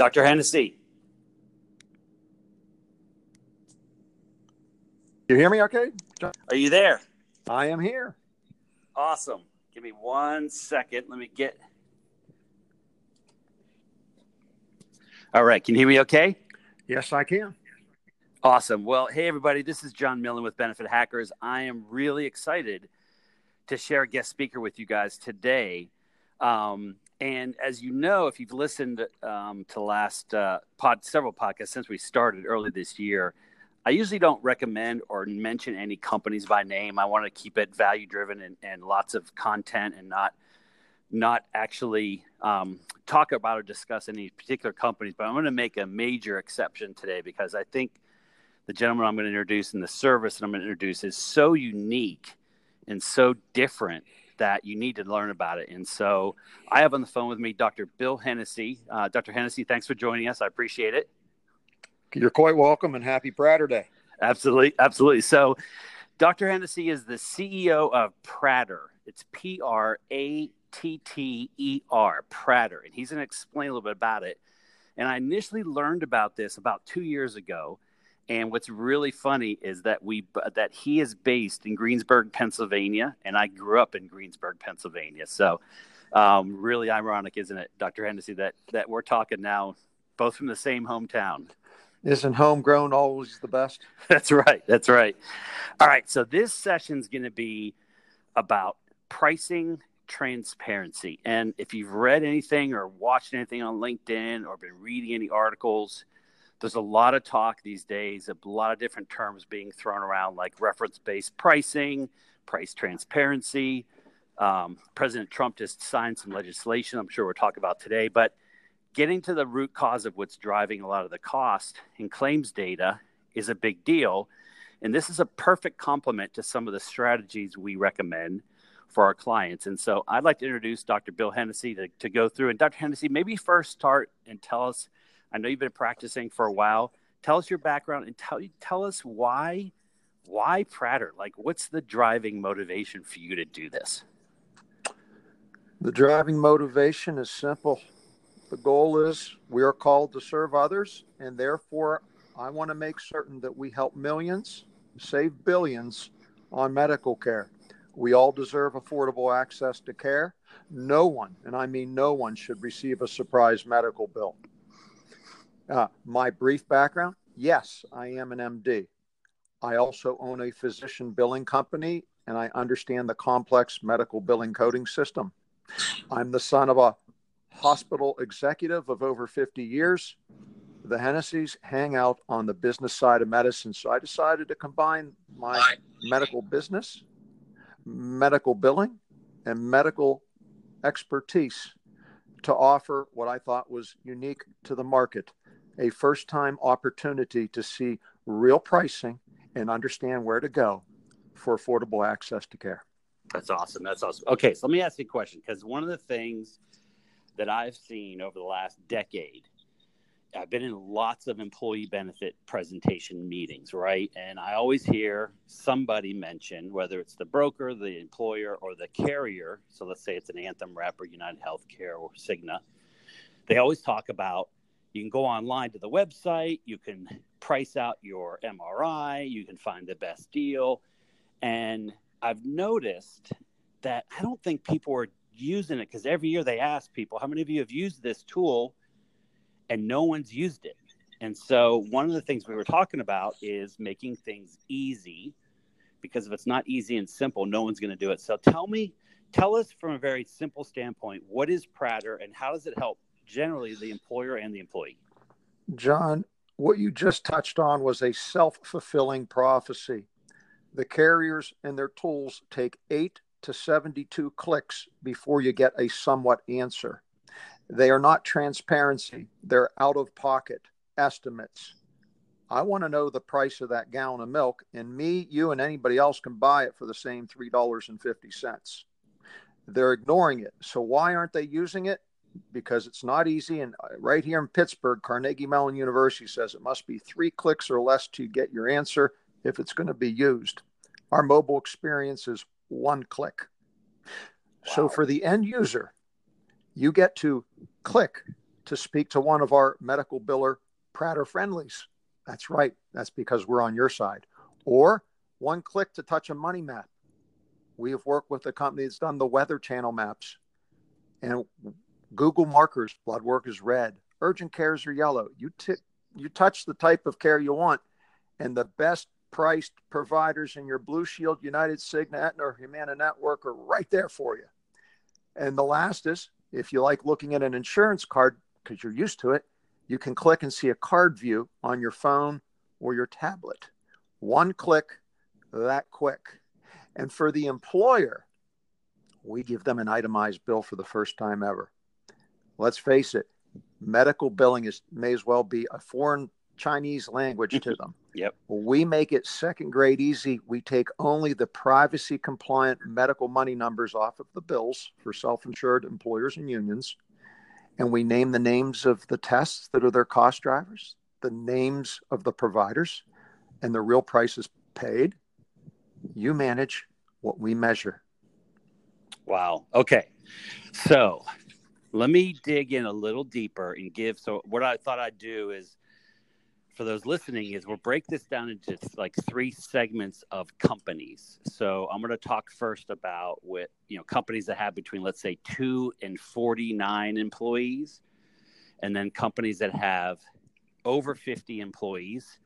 Dr. Hennessy. You hear me okay? Are you there? I am here. Awesome. Give me one second. Let me get. All right. Can you hear me okay? Yes, I can. Awesome. Well, hey, everybody. This is John Millen with Benefit Hackers. I am really excited to share a guest speaker with you guys today. Um, and as you know, if you've listened um, to last uh, pod, several podcasts since we started early this year, I usually don't recommend or mention any companies by name. I want to keep it value driven and, and lots of content and not not actually um, talk about or discuss any particular companies. But I'm going to make a major exception today because I think the gentleman I'm going to introduce and the service that I'm going to introduce is so unique and so different that you need to learn about it. And so I have on the phone with me Dr. Bill Hennessy. Uh, Dr. Hennessy, thanks for joining us. I appreciate it. You're quite welcome and happy Pratter Day. Absolutely. Absolutely. So, Dr. Hennessy is the CEO of Pratter. It's P R A T T E R, Pratter. And he's going to explain a little bit about it. And I initially learned about this about two years ago. And what's really funny is that we that he is based in Greensburg, Pennsylvania, and I grew up in Greensburg, Pennsylvania. So, um, really ironic, isn't it, Dr. Hennessy, that that we're talking now both from the same hometown. Isn't homegrown always the best? That's right. That's right. All right. So this session is going to be about pricing transparency. And if you've read anything or watched anything on LinkedIn or been reading any articles, there's a lot of talk these days, a lot of different terms being thrown around like reference based pricing, price transparency. Um, President Trump just signed some legislation I'm sure we'll talk about today. But getting to the root cause of what's driving a lot of the cost in claims data is a big deal. And this is a perfect complement to some of the strategies we recommend for our clients. And so I'd like to introduce Dr. Bill Hennessy to, to go through. And Dr. Hennessy, maybe first start and tell us I know you've been practicing for a while. Tell us your background and tell, tell us why why Pratter? Like, what's the driving motivation for you to do this? The driving motivation is simple. The goal is we are called to serve others, and therefore I want to make certain that we help millions save billions on medical care. We all deserve affordable access to care. No one, and I mean no one, should receive a surprise medical bill. Uh, my brief background yes, I am an MD. I also own a physician billing company, and I understand the complex medical billing coding system. I'm the son of a hospital executive of over 50 years. The Hennessy's hang out on the business side of medicine. So I decided to combine my medical business, medical billing, and medical expertise to offer what I thought was unique to the market a first time opportunity to see real pricing and understand where to go for affordable access to care. That's awesome. That's awesome. Okay, so let me ask you a question because one of the things that I've seen over the last decade. I've been in lots of employee benefit presentation meetings, right? And I always hear somebody mention, whether it's the broker, the employer, or the carrier. So let's say it's an Anthem rep or United Healthcare or Cigna. They always talk about you can go online to the website, you can price out your MRI, you can find the best deal. And I've noticed that I don't think people are using it because every year they ask people, how many of you have used this tool? And no one's used it. And so, one of the things we were talking about is making things easy because if it's not easy and simple, no one's going to do it. So, tell me, tell us from a very simple standpoint, what is Pratter and how does it help generally the employer and the employee? John, what you just touched on was a self fulfilling prophecy. The carriers and their tools take eight to 72 clicks before you get a somewhat answer. They are not transparency, they're out of pocket estimates. I want to know the price of that gallon of milk, and me, you, and anybody else can buy it for the same $3.50. They're ignoring it. So, why aren't they using it? Because it's not easy. And uh, right here in Pittsburgh, Carnegie Mellon University says it must be three clicks or less to get your answer if it's going to be used. Our mobile experience is one click. Wow. So for the end user, you get to click to speak to one of our medical biller Pratter friendlies. That's right. That's because we're on your side. Or one click to touch a money map. We have worked with a company that's done the weather channel maps and Google markers, blood work is red, urgent cares are yellow. You, t- you touch the type of care you want, and the best priced providers in your Blue Shield, United, Cigna, or Humana network are right there for you. And the last is if you like looking at an insurance card because you're used to it, you can click and see a card view on your phone or your tablet. One click, that quick. And for the employer, we give them an itemized bill for the first time ever. Let's face it, medical billing is may as well be a foreign Chinese language to them. Yep. We make it second grade easy. We take only the privacy compliant medical money numbers off of the bills for self insured employers and unions. And we name the names of the tests that are their cost drivers, the names of the providers, and the real prices paid. You manage what we measure. Wow. Okay. So let me dig in a little deeper and give. So, what I thought I'd do is for those listening is we'll break this down into like three segments of companies. So I'm going to talk first about with you know companies that have between let's say 2 and 49 employees and then companies that have over 50 employees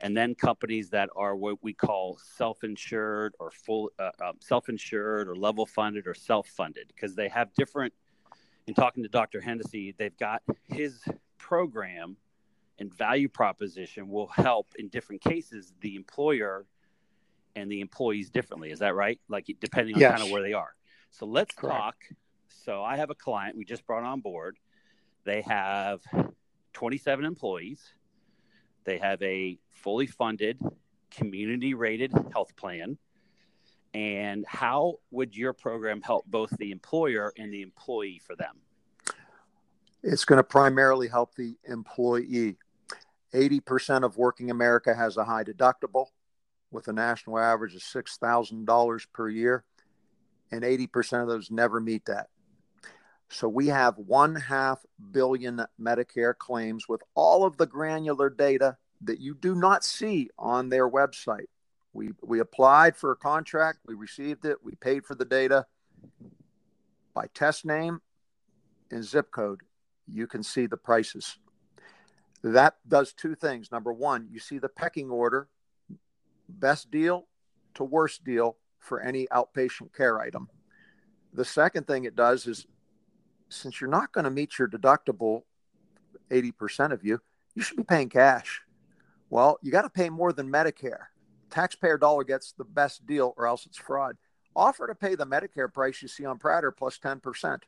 and then companies that are what we call self-insured or full uh, uh, self-insured or level funded or self-funded because they have different in talking to Dr. Hennessy they've got his program and value proposition will help in different cases the employer and the employees differently. Is that right? Like depending on yes. kind of where they are. So let's Correct. talk. So I have a client we just brought on board. They have 27 employees. They have a fully funded, community rated health plan. And how would your program help both the employer and the employee for them? It's going to primarily help the employee. 80% of working America has a high deductible with a national average of $6,000 per year, and 80% of those never meet that. So we have one half billion Medicare claims with all of the granular data that you do not see on their website. We, we applied for a contract, we received it, we paid for the data. By test name and zip code, you can see the prices. That does two things. Number one, you see the pecking order, best deal to worst deal for any outpatient care item. The second thing it does is since you're not going to meet your deductible, 80% of you, you should be paying cash. Well, you got to pay more than Medicare. Taxpayer dollar gets the best deal or else it's fraud. Offer to pay the Medicare price you see on Pratter plus 10%.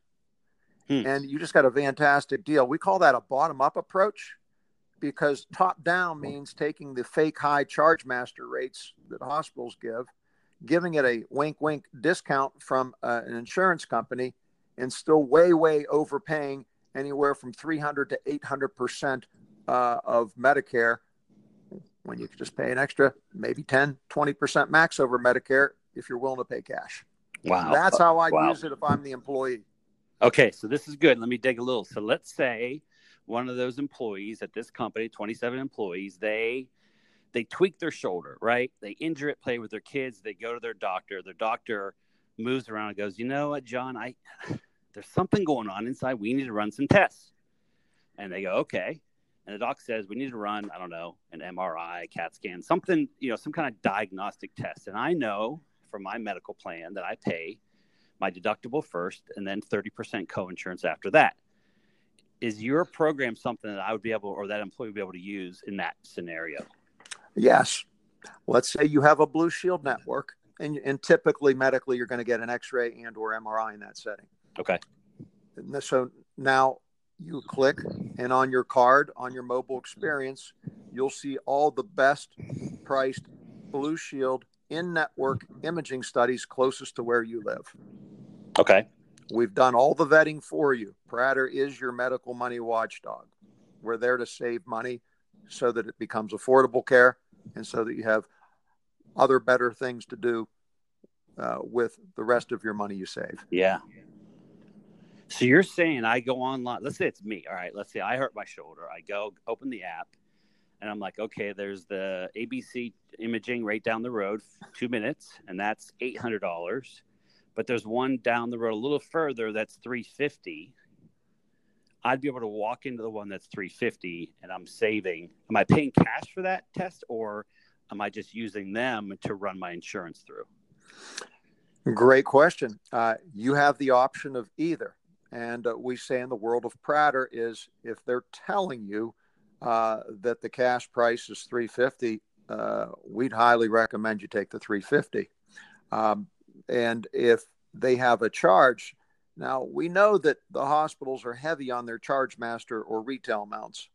Hmm. And you just got a fantastic deal. We call that a bottom up approach because top down means taking the fake high charge master rates that hospitals give, giving it a wink wink discount from uh, an insurance company, and still way, way overpaying anywhere from 300 to 800 percent uh, of Medicare when you could just pay an extra maybe 10, 20 percent max over Medicare if you're willing to pay cash. Wow. That's how I wow. use it if I'm the employee. Okay, so this is good. Let me dig a little. So let's say one of those employees at this company, 27 employees, they they tweak their shoulder, right? They injure it, play with their kids, they go to their doctor. Their doctor moves around and goes, "You know what, John, I there's something going on inside. We need to run some tests." And they go, "Okay." And the doc says, "We need to run, I don't know, an MRI, CAT scan, something, you know, some kind of diagnostic test." And I know from my medical plan that I pay my deductible first and then 30% co-insurance after that is your program something that I would be able or that employee would be able to use in that scenario? Yes. Let's say you have a Blue Shield network, and, and typically medically you're going to get an X-ray and or MRI in that setting. Okay. So now you click, and on your card, on your mobile experience, you'll see all the best priced Blue Shield in network imaging studies closest to where you live. Okay. We've done all the vetting for you. Pratter is your medical money watchdog. We're there to save money so that it becomes affordable care and so that you have other better things to do uh, with the rest of your money you save. Yeah. So you're saying I go online. Let's say it's me. All right. Let's say I hurt my shoulder. I go open the app, and I'm like, okay, there's the ABC imaging right down the road, two minutes, and that's eight hundred dollars. But there's one down the road a little further that's three fifty. I'd be able to walk into the one that's 350 and I'm saving. Am I paying cash for that test or am I just using them to run my insurance through? Great question. Uh, you have the option of either. And uh, we say in the world of Pratter is if they're telling you uh, that the cash price is 350, uh, we'd highly recommend you take the 350. Um, and if they have a charge, now we know that the hospitals are heavy on their charge master or retail amounts,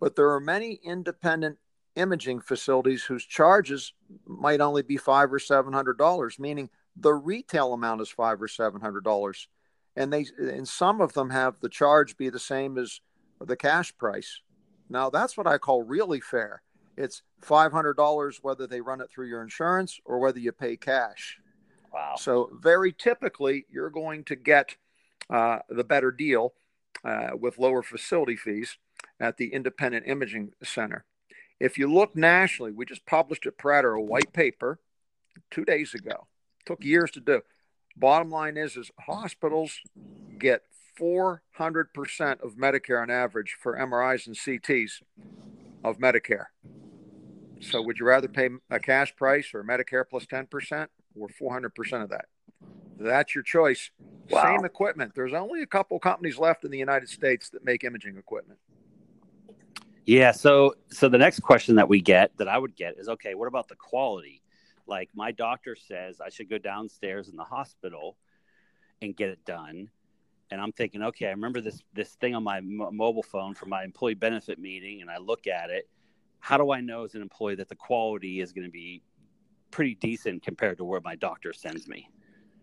but there are many independent imaging facilities whose charges might only be five or seven hundred dollars, meaning the retail amount is five or seven hundred dollars, and they and some of them have the charge be the same as the cash price. Now that's what I call really fair. It's five hundred dollars whether they run it through your insurance or whether you pay cash. Wow. So very typically, you're going to get uh, the better deal uh, with lower facility fees at the Independent Imaging Center. If you look nationally, we just published at Pratter a white paper two days ago. Took years to do. Bottom line is, is hospitals get 400% of Medicare on average for MRIs and CTs of Medicare. So would you rather pay a cash price or Medicare plus 10% or 400% of that? That's your choice. Wow. Same equipment. There's only a couple companies left in the United States that make imaging equipment. Yeah. So, so the next question that we get, that I would get, is okay. What about the quality? Like my doctor says, I should go downstairs in the hospital and get it done. And I'm thinking, okay, I remember this this thing on my m- mobile phone from my employee benefit meeting, and I look at it. How do I know as an employee that the quality is going to be pretty decent compared to where my doctor sends me?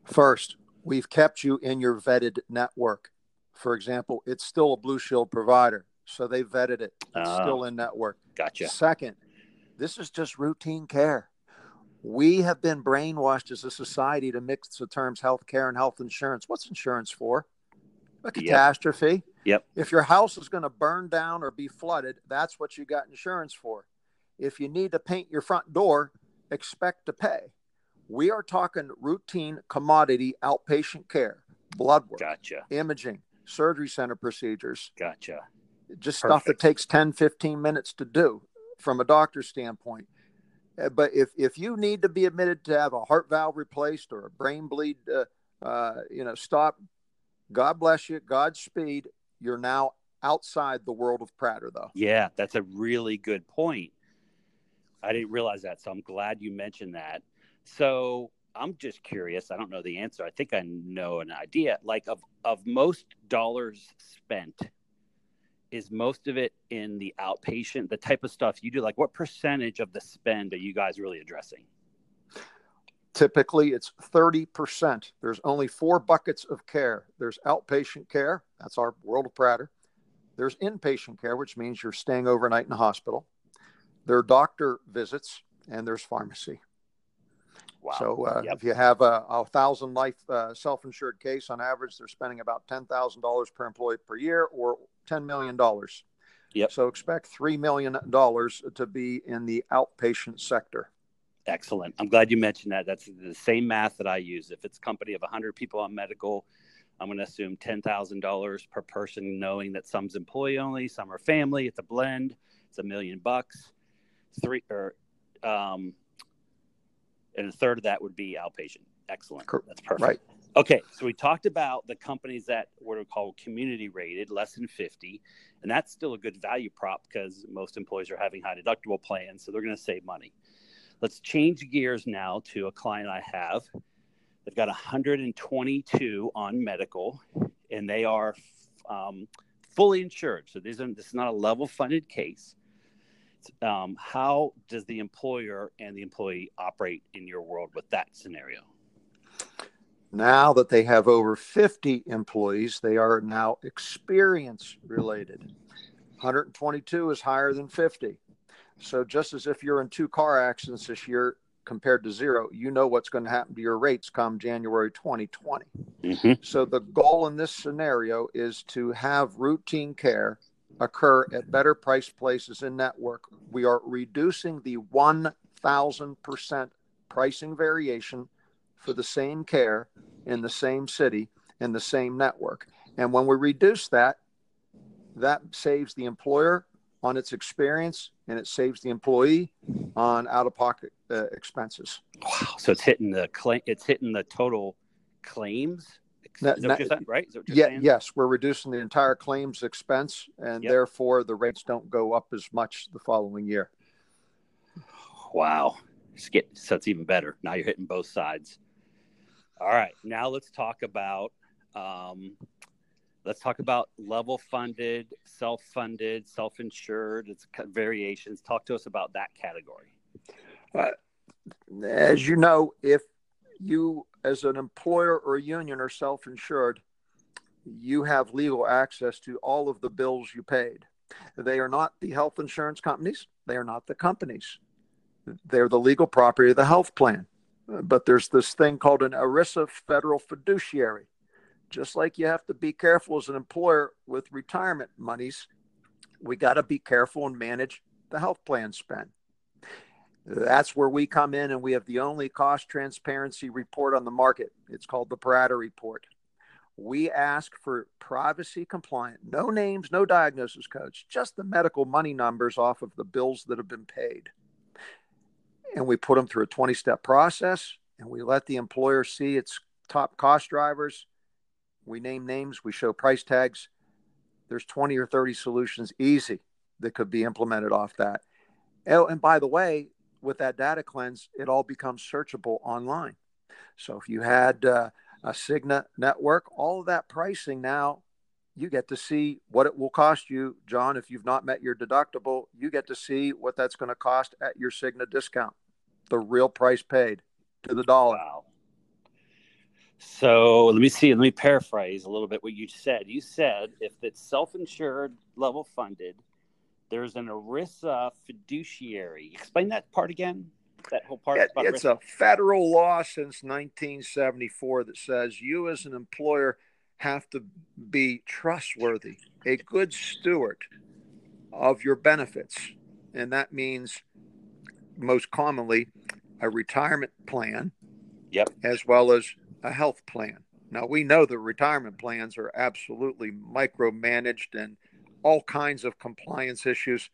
First, we've kept you in your vetted network. For example, it's still a Blue Shield provider. So they vetted it. It's uh, still in network. Gotcha. Second, this is just routine care. We have been brainwashed as a society to mix the terms health care and health insurance. What's insurance for? A catastrophe. Yep. If your house is going to burn down or be flooded, that's what you got insurance for. If you need to paint your front door, expect to pay. We are talking routine commodity outpatient care, blood work, gotcha. imaging, surgery center procedures. Gotcha just Perfect. stuff that takes 10 15 minutes to do from a doctor's standpoint but if, if you need to be admitted to have a heart valve replaced or a brain bleed uh, uh, you know stop god bless you godspeed. You're now outside the world of pratter though. Yeah that's a really good point. I didn't realize that so i'm glad you mentioned that. So i'm just curious. I don't know the answer. I think i know an idea. Like of of most dollars spent is most of it in the outpatient, the type of stuff you do? Like, what percentage of the spend are you guys really addressing? Typically, it's 30%. There's only four buckets of care there's outpatient care, that's our world of Pratter. There's inpatient care, which means you're staying overnight in a hospital. There are doctor visits, and there's pharmacy. Wow. So uh, yep. if you have a, a thousand life uh, self-insured case on average, they're spending about ten thousand dollars per employee per year, or ten million dollars. Yep. So expect three million dollars to be in the outpatient sector. Excellent. I'm glad you mentioned that. That's the same math that I use. If it's a company of 100 people on medical, I'm going to assume $10,000 per person, knowing that some's employee only, some are family. It's a blend. It's a million bucks. Three or um, and a third of that would be outpatient. Excellent. That's perfect. Right. Okay, so we talked about the companies that were called community rated, less than 50, and that's still a good value prop because most employees are having high deductible plans, so they're going to save money. Let's change gears now to a client I have. They've got 122 on medical, and they are um, fully insured. So this is not a level funded case um, how does the employer and the employee operate in your world with that scenario? Now that they have over 50 employees, they are now experience related. 122 is higher than 50. So just as if you're in two car accidents this year, compared to zero, you know what's going to happen to your rates come January 2020. Mm-hmm. So the goal in this scenario is to have routine care occur at better price places in network. We are reducing the 1000% pricing variation for the same care in the same city in the same network. And when we reduce that, that saves the employer on its experience and it saves the employee on out of pocket uh, expenses. Wow. So it's hitting the claim, it's hitting the total claims. That- Is that saying, right? Is that what you're Yeah, saying? yes, we're reducing the entire claims expense and Yep. therefore the rates don't go up as much the following year. Wow. It's get, so it's even better. Now you're hitting both sides. All right. Now let's talk about um, let's talk about level funded, self funded, self insured. It's variations. Talk to us about that category. As you know, if you as an employer or union are self-insured, you have legal access to all of the bills you paid. They are not the health insurance companies, they are not the companies. They're the legal property of the health plan. But there's this thing called an ERISA federal fiduciary. Just like you have to be careful as an employer with retirement monies, we got to be careful and manage the health plan spend. That's where we come in and we have the only cost transparency report on the market. It's called the Pratter Report. We ask for privacy compliant, no names, no diagnosis codes, just the medical money numbers off of the bills that have been paid. And we put them through a 20 step process and we let the employer see its top cost drivers. We name names, we show price tags. There's 20 or 30 solutions easy that could be implemented off that. Oh, and by the way, with that data cleanse, it all becomes searchable online. So if you had uh, a Cigna network, all of that pricing now, you get to see what it will cost you, John. If you've not met your deductible, you get to see what that's going to cost at your Cigna discount, the real price paid to the dollar. Wow. So let me see. Let me paraphrase a little bit what you said. You said if it's self-insured, level funded, there's an ERISA fiduciary. Explain that part again. That whole part. It- it's ERISA. a federal law since 1974 that says you, as an employer, have to be trustworthy, a good steward of your benefits. And that means most commonly a retirement plan, Yep. as well as a health plan. Now, we know the retirement plans are absolutely micromanaged and all kinds of compliance issues.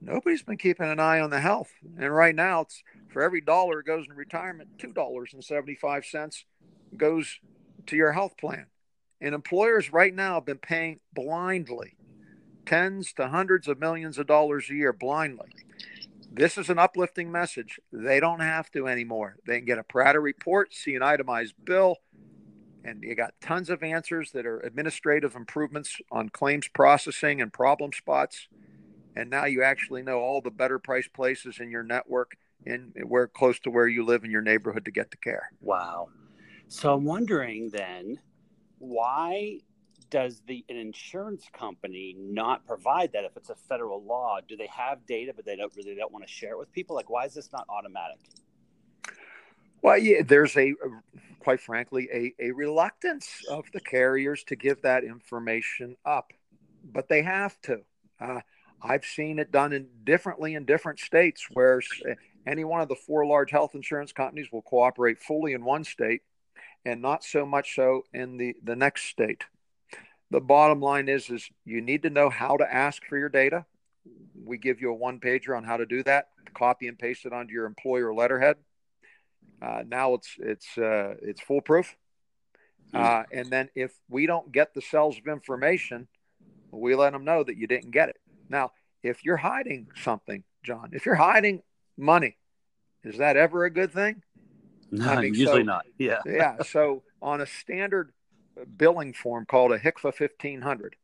Nobody's been keeping an eye on the health. And right now, it's for every dollar goes in retirement, $2.75 goes to your health plan. And employers right now have been paying blindly tens to hundreds of millions of dollars a year blindly. This is an uplifting message. They don't have to anymore. They can get a Pratter report, see an itemized bill, and you got tons of answers that are administrative improvements on claims processing and problem spots. And now you actually know all the better price places in your network and where close to where you live in your neighborhood to get the care. Wow. So I'm wondering then, why does the an insurance company not provide that if it's a federal law? Do they have data, but they don't really don't want to share it with people? Like, why is this not automatic? Well, yeah, there's a, quite frankly, a, a reluctance of the carriers to give that information up, but they have to. Uh, I've seen it done in differently in different states where any one of the four large health insurance companies will cooperate fully in one state and not so much so in the, the next state. The bottom line is, is you need to know how to ask for your data. We give you a one pager on how to do that. Copy and paste it onto your employer letterhead. Uh, now it's it's uh, it's foolproof. Uh, and then if we don't get the cells of information, we let them know that you didn't get it. Now, if you're hiding something, John, if you're hiding money, is that ever a good thing? No, I mean, usually so- not. Yeah. yeah. So on a standard billing form called a HCFA 1500,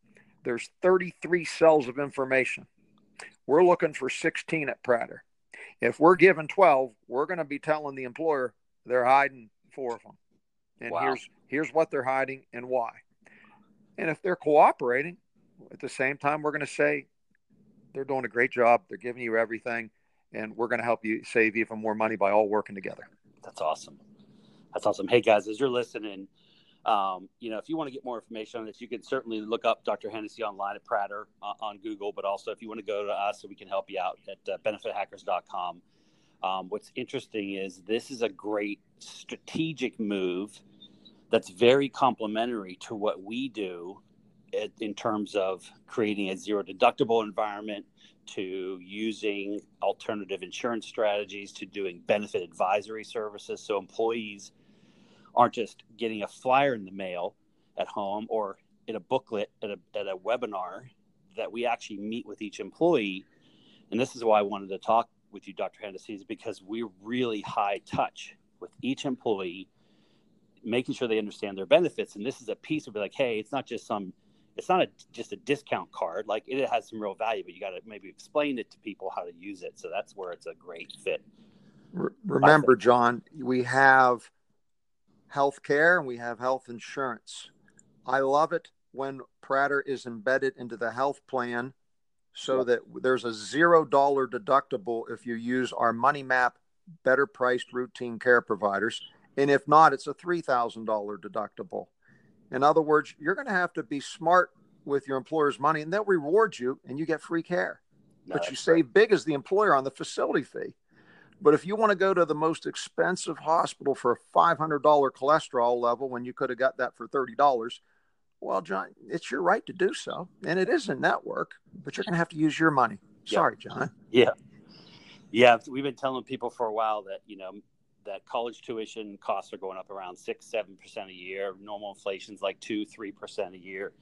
there's 33 cells of information. We're looking for 16 at Pratter. If we're given 12, we're going to be telling the employer they're hiding four of them. And Wow. here's here's what they're hiding and why. And if they're cooperating, at the same time we're going to say they're doing a great job, they're giving you everything and we're going to help you save even more money by all working together. That's awesome. That's awesome. Hey guys, as you're listening, um, you know, if you want to get more information on this, you can certainly look up Dr. Hennessy online at Pratter uh, on Google. But also, if you want to go to us, so we can help you out at uh, benefithackers.com. Um, what's interesting is this is a great strategic move that's very complementary to what we do in terms of creating a zero deductible environment to using alternative insurance strategies to doing benefit advisory services so employees aren't just getting a flyer in the mail at home or in a booklet at a, at a webinar that we actually meet with each employee and this is why i wanted to talk with you dr hennessy is because we're really high touch with each employee making sure they understand their benefits and this is a piece of like hey it's not just some it's not a, just a discount card. Like it has some real value, but you got to maybe explain it to people how to use it. So that's where it's a great fit. Remember, John, we have health care and we have health insurance. I love it when Pratter is embedded into the health plan so that there's a zero dollar deductible if you use our money map better priced routine care providers. And if not, it's a $3,000 deductible. In other words, you're going to have to be smart with your employer's money and they'll reward you and you get free care. No, but you save big as the employer on the facility fee. But if you want to go to the most expensive hospital for a $500 cholesterol level when you could have got that for $30, well, John, it's your right to do so. And it is a network, but you're going to have to use your money. Sorry, John. Yeah. Yeah. We've been telling people for a while that, you know, that college tuition costs are going up around six, seven percent a year. Normal inflation's like two, three percent a year.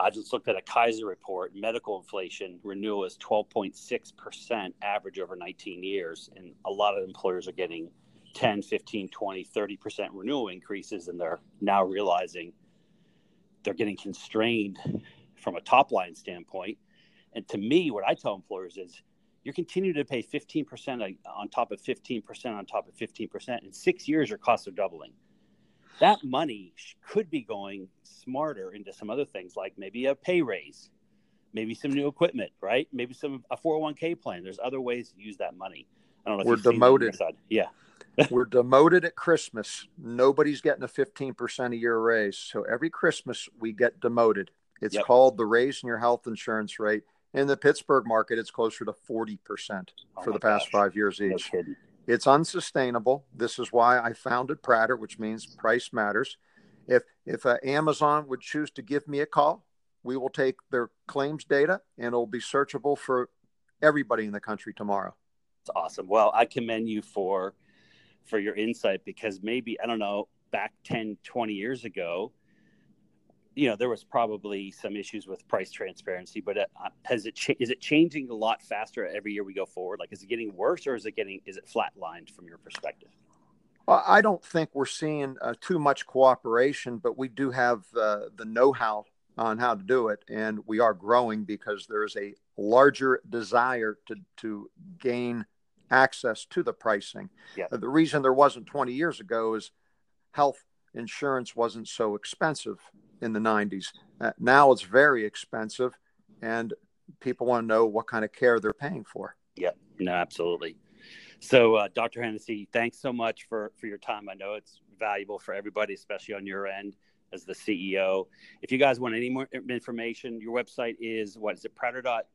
I just looked at a Kaiser report. Medical inflation renewal is 12.6 percent average over 19 years, and a lot of employers are getting 10, 15, 20, 30 percent renewal increases, and they're now realizing they're getting constrained from a top line standpoint. And to me, what I tell employers is you're continuing to pay 15% on top of 15% on top of 15%. In six years, your costs are doubling. That money could be going smarter into some other things like maybe a pay raise, maybe some new equipment, right? Maybe some a 401k plan. There's other ways to use that money. I don't know. We're demoted. Yeah. We're demoted at Christmas. Nobody's getting a 15% a year raise. So every Christmas we get demoted. It's yep. called the raise in your health insurance rate in the Pittsburgh market, it's closer to 40% oh for the past gosh. five years each. No it's unsustainable. This is why I founded Pratter, which means price matters. If if uh, Amazon would choose to give me a call, we will take their claims data and it'll be searchable for everybody in the country tomorrow. It's awesome. Well, I commend you for for your insight because maybe I don't know back 10 20 years ago you know there was probably some issues with price transparency but uh, has it cha- is it changing a lot faster every year we go forward like is it getting worse or is it getting is it flatlined from your perspective well, I don't think we're seeing uh, too much cooperation, but we do have uh, the know-how on how to do it, and we are growing because there is a larger desire to to gain access to the pricing. Yeah. the reason there wasn't 20 years ago is health insurance wasn't so expensive in the 90s. Uh, now it's very expensive, and people want to know what kind of care they're paying for. Yeah, no, absolutely. So, uh, Dr. Hennessy, thanks so much for for your time. I know it's valuable for everybody, especially on your end as the CEO. If you guys want any more information, your website is what is it? Pratter dot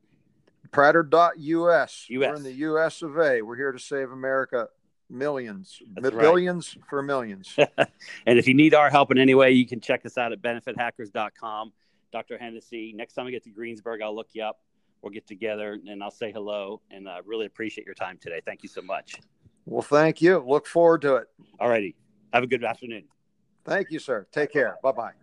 Pratter.us. US. We're in the US of A. We're here to save America millions, That's billions right. for millions. and if you need our help in any way, you can check us out at benefithackers.com. Dr. Hennessy, next time I get to Greensburg, I'll look you up. We'll get together and I'll say hello. And I uh, really appreciate your time today. Thank you so much. Well, thank you. Look forward to it. All righty. Have a good afternoon. Thank you, sir. Take care. Bye bye.